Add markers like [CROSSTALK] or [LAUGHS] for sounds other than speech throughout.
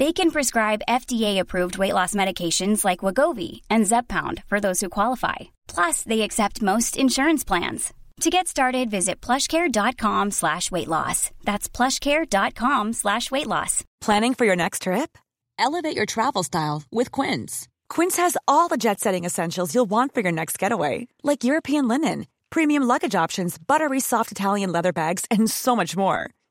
They can prescribe FDA-approved weight loss medications like Wegovy and Zepbound for those who qualify. Plus, they accept most insurance plans. To get started, visit plushcare.com slash weight loss. That's plushcare.com slash weight loss. Planning for your next trip? Elevate your travel style with Quince. Quince has all the jet setting essentials you'll want for your next getaway, like European linen, premium luggage options, buttery soft Italian leather bags, and so much more.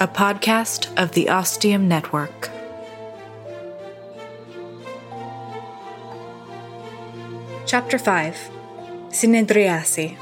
a podcast of the Ostium Network. Chapter 5 Synedriasi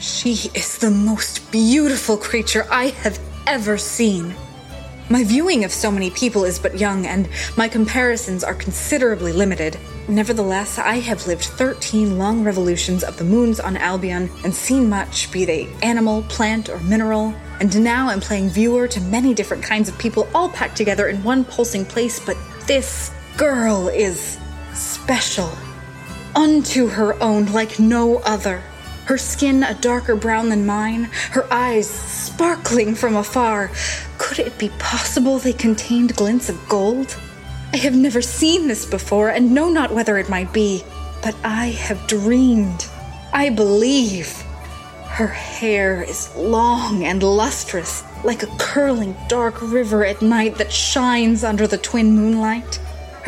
She is the most beautiful creature I have ever seen. My viewing of so many people is but young, and my comparisons are considerably limited. Nevertheless, I have lived 13 long revolutions of the moons on Albion and seen much, be they animal, plant, or mineral, and now I am playing viewer to many different kinds of people all packed together in one pulsing place, but this girl is special. Unto her own, like no other. Her skin a darker brown than mine, her eyes sparkling from afar. Could it be possible they contained glints of gold? I have never seen this before and know not whether it might be, but I have dreamed. I believe. Her hair is long and lustrous, like a curling dark river at night that shines under the twin moonlight.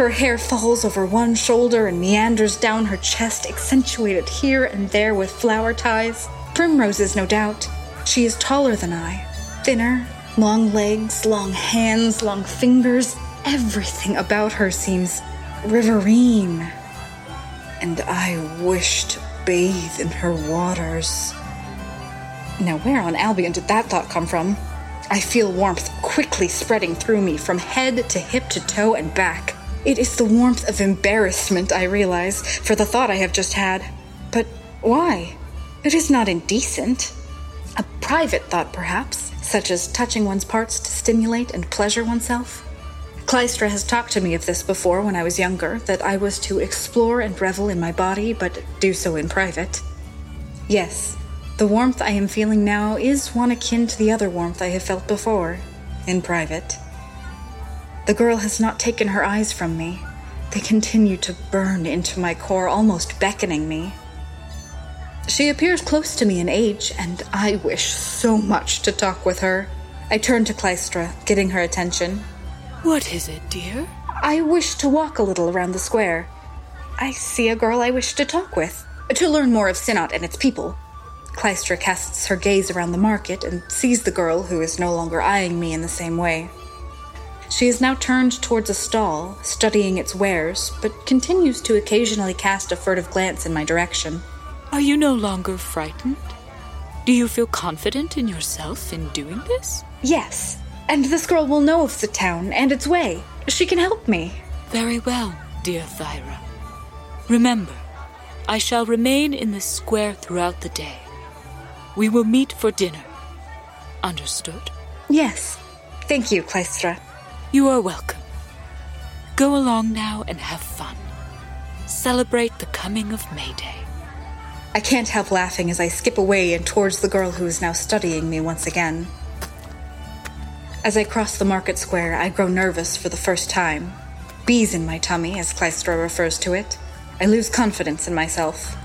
Her hair falls over one shoulder and meanders down her chest, accentuated here and there with flower ties. Primroses, no doubt. She is taller than I, thinner, long legs, long hands, long fingers. Everything about her seems riverine. And I wish to bathe in her waters. Now, where on Albion did that thought come from? I feel warmth quickly spreading through me from head to hip to toe and back. It is the warmth of embarrassment, I realize, for the thought I have just had. But why? It is not indecent. A private thought, perhaps, such as touching one's parts to stimulate and pleasure oneself. Clystra has talked to me of this before when I was younger, that I was to explore and revel in my body, but do so in private. Yes, the warmth I am feeling now is one akin to the other warmth I have felt before, in private. The girl has not taken her eyes from me. They continue to burn into my core, almost beckoning me. She appears close to me in age, and I wish so much to talk with her. I turn to Clystra, getting her attention. What is it, dear? I wish to walk a little around the square. I see a girl I wish to talk with, to learn more of Sinnat and its people. Clystra casts her gaze around the market and sees the girl who is no longer eyeing me in the same way. She is now turned towards a stall, studying its wares, but continues to occasionally cast a furtive glance in my direction. Are you no longer frightened? Do you feel confident in yourself in doing this? Yes, and this girl will know of the town and its way. She can help me. Very well, dear Thyra. Remember, I shall remain in this square throughout the day. We will meet for dinner. Understood? Yes. Thank you, Clystra. You are welcome. Go along now and have fun. Celebrate the coming of May Day. I can't help laughing as I skip away and towards the girl who is now studying me once again. As I cross the market square, I grow nervous for the first time. Bees in my tummy, as Clystra refers to it. I lose confidence in myself.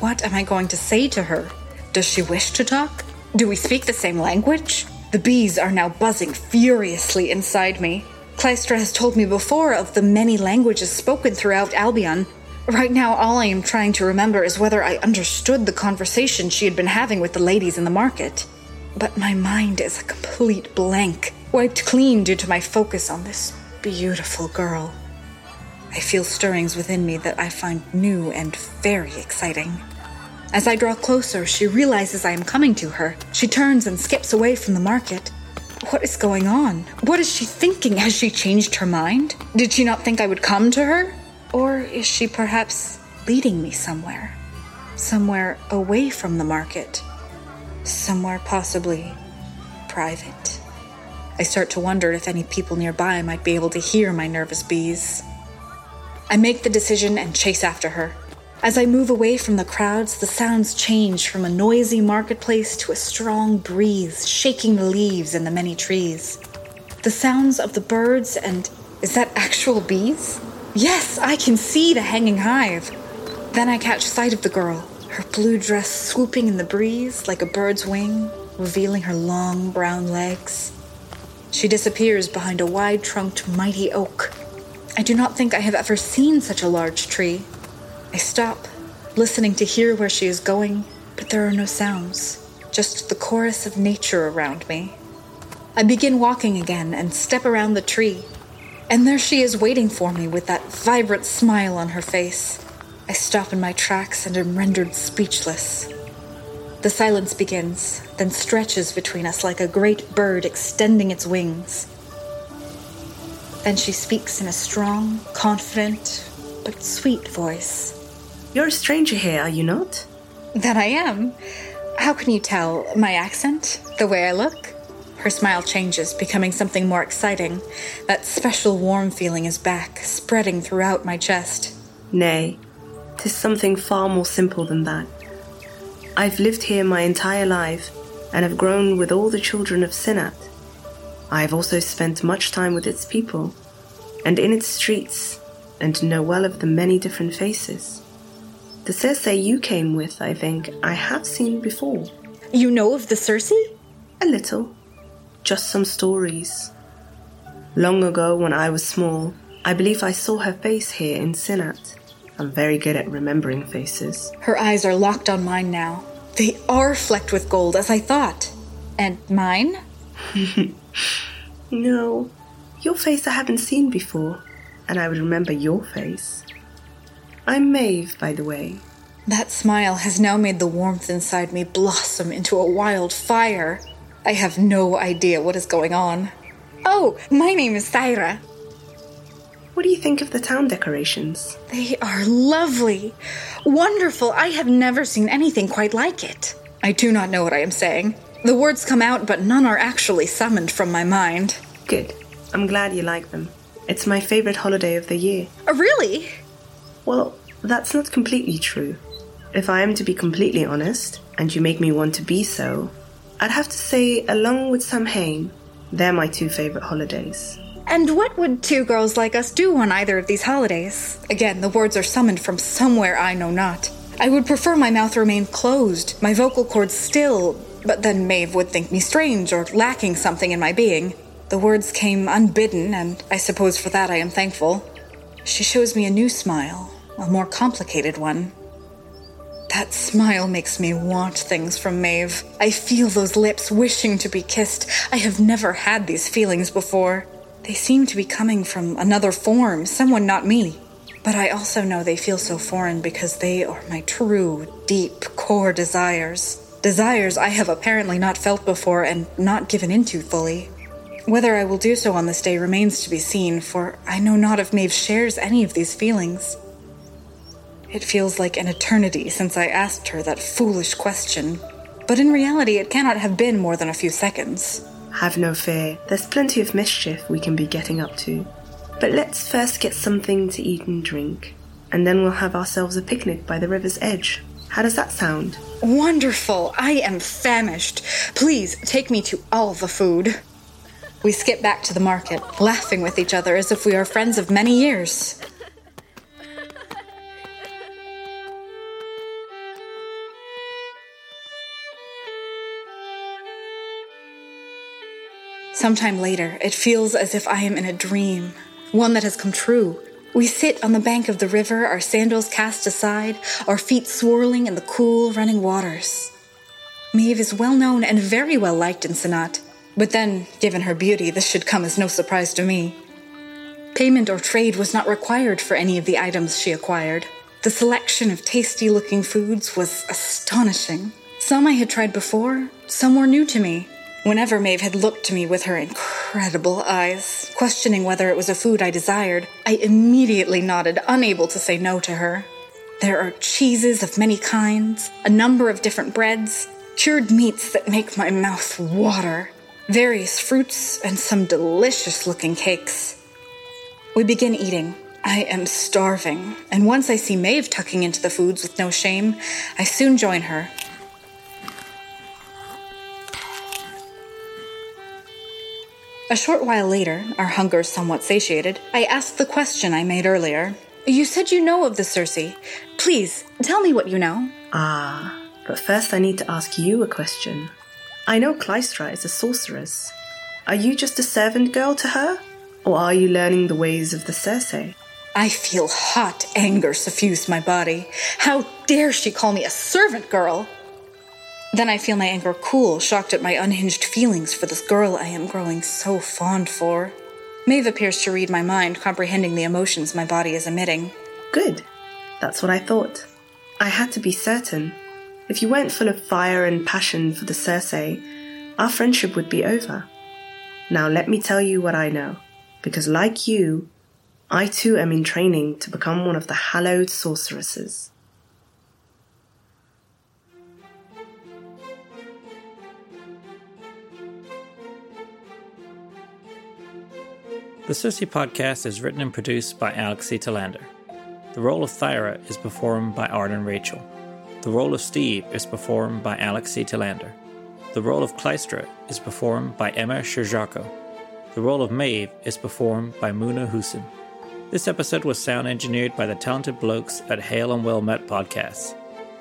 What am I going to say to her? Does she wish to talk? Do we speak the same language? The bees are now buzzing furiously inside me. Clystra has told me before of the many languages spoken throughout Albion. Right now, all I am trying to remember is whether I understood the conversation she had been having with the ladies in the market. But my mind is a complete blank, wiped clean due to my focus on this beautiful girl. I feel stirrings within me that I find new and very exciting. As I draw closer, she realizes I am coming to her. She turns and skips away from the market. What is going on? What is she thinking? Has she changed her mind? Did she not think I would come to her? Or is she perhaps leading me somewhere? Somewhere away from the market? Somewhere possibly private? I start to wonder if any people nearby might be able to hear my nervous bees. I make the decision and chase after her. As I move away from the crowds, the sounds change from a noisy marketplace to a strong breeze shaking the leaves in the many trees. The sounds of the birds and is that actual bees? Yes, I can see the hanging hive. Then I catch sight of the girl, her blue dress swooping in the breeze like a bird's wing, revealing her long brown legs. She disappears behind a wide trunked mighty oak. I do not think I have ever seen such a large tree. I stop, listening to hear where she is going, but there are no sounds, just the chorus of nature around me. I begin walking again and step around the tree, and there she is waiting for me with that vibrant smile on her face. I stop in my tracks and am rendered speechless. The silence begins, then stretches between us like a great bird extending its wings. Then she speaks in a strong, confident, but sweet voice. You're a stranger here, are you not? That I am. How can you tell? My accent? The way I look? Her smile changes, becoming something more exciting. That special warm feeling is back, spreading throughout my chest. Nay, 'tis something far more simple than that. I've lived here my entire life and have grown with all the children of Sinnat. I have also spent much time with its people and in its streets and know well of the many different faces. The Circe you came with, I think, I have seen before. You know of the Circe? A little. Just some stories. Long ago, when I was small, I believe I saw her face here in Sinat. I'm very good at remembering faces. Her eyes are locked on mine now. They are flecked with gold, as I thought. And mine? [LAUGHS] no. Your face I haven't seen before, and I would remember your face. I'm Maeve, by the way. That smile has now made the warmth inside me blossom into a wild fire. I have no idea what is going on. Oh, my name is Thyra. What do you think of the town decorations? They are lovely. Wonderful. I have never seen anything quite like it. I do not know what I am saying. The words come out, but none are actually summoned from my mind. Good. I'm glad you like them. It's my favorite holiday of the year. Uh, really? Well, that's not completely true. If I am to be completely honest, and you make me want to be so, I'd have to say, along with Samhain, they're my two favorite holidays. And what would two girls like us do on either of these holidays? Again, the words are summoned from somewhere I know not. I would prefer my mouth remain closed, my vocal cords still, but then Maeve would think me strange or lacking something in my being. The words came unbidden, and I suppose for that I am thankful. She shows me a new smile, a more complicated one. That smile makes me want things from Maeve. I feel those lips wishing to be kissed. I have never had these feelings before. They seem to be coming from another form, someone not me. But I also know they feel so foreign because they are my true, deep, core desires. Desires I have apparently not felt before and not given into fully. Whether I will do so on this day remains to be seen, for I know not if Maeve shares any of these feelings. It feels like an eternity since I asked her that foolish question, but in reality, it cannot have been more than a few seconds. Have no fear, there's plenty of mischief we can be getting up to. But let's first get something to eat and drink, and then we'll have ourselves a picnic by the river's edge. How does that sound? Wonderful! I am famished. Please take me to all the food. We skip back to the market, laughing with each other as if we are friends of many years. Sometime later, it feels as if I am in a dream, one that has come true. We sit on the bank of the river, our sandals cast aside, our feet swirling in the cool, running waters. Maeve is well known and very well liked in Sinat, but then, given her beauty, this should come as no surprise to me. Payment or trade was not required for any of the items she acquired. The selection of tasty looking foods was astonishing. Some I had tried before, some were new to me. Whenever Maeve had looked to me with her incredible eyes, questioning whether it was a food I desired, I immediately nodded, unable to say no to her. There are cheeses of many kinds, a number of different breads, cured meats that make my mouth water, various fruits, and some delicious looking cakes. We begin eating. I am starving, and once I see Maeve tucking into the foods with no shame, I soon join her, A short while later, our hunger somewhat satiated, I asked the question I made earlier. You said you know of the Circe. Please, tell me what you know. Ah, but first I need to ask you a question. I know Clystra is a sorceress. Are you just a servant girl to her? Or are you learning the ways of the Circe? I feel hot anger suffuse my body. How dare she call me a servant girl? Then I feel my anger cool, shocked at my unhinged feelings for this girl I am growing so fond for. Maeve appears to read my mind, comprehending the emotions my body is emitting. Good. That's what I thought. I had to be certain. If you weren't full of fire and passion for the Circe, our friendship would be over. Now let me tell you what I know, because like you, I too am in training to become one of the hallowed sorceresses. The Circe podcast is written and produced by Alex C. Talander. The role of Thyra is performed by Arden Rachel. The role of Steve is performed by Alex C. Talander. The role of Clystra is performed by Emma Shirjako. The role of Maeve is performed by Muna Hussein. This episode was sound engineered by the talented blokes at Hale and Well Met Podcasts.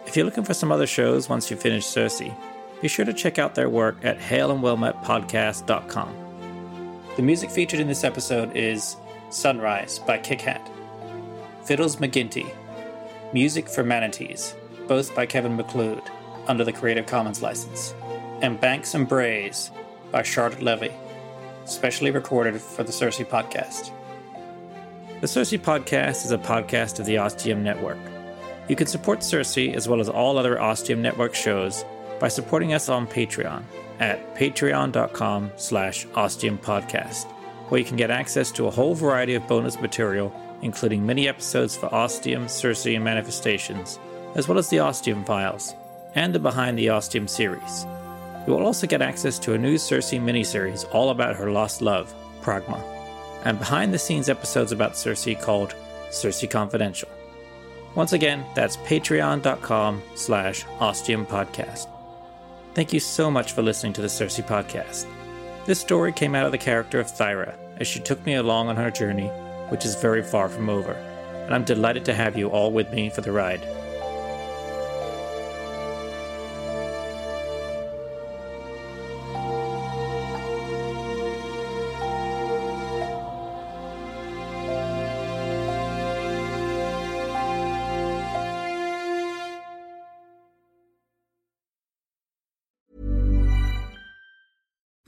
If you're looking for some other shows once you finish Circe, be sure to check out their work at haleandwellmetpodcast.com. The music featured in this episode is Sunrise by Kickhat. Fiddles McGinty. Music for Manatees, both by Kevin MacLeod, under the Creative Commons license. And Banks and Braes by Charlotte Levy, specially recorded for the Circe podcast. The Circe podcast is a podcast of the Ostium Network. You can support Circe as well as all other Ostium Network shows by supporting us on Patreon at patreon.com slash ostiumpodcast, where you can get access to a whole variety of bonus material, including mini episodes for Ostium, Circe, and Manifestations, as well as the Ostium Files, and the Behind the Ostium series. You will also get access to a new Circe miniseries all about her lost love, Pragma, and behind-the-scenes episodes about Circe called Circe Confidential. Once again, that's patreon.com slash ostiumpodcast. Thank you so much for listening to the Circe podcast. This story came out of the character of Thyra as she took me along on her journey, which is very far from over, and I'm delighted to have you all with me for the ride.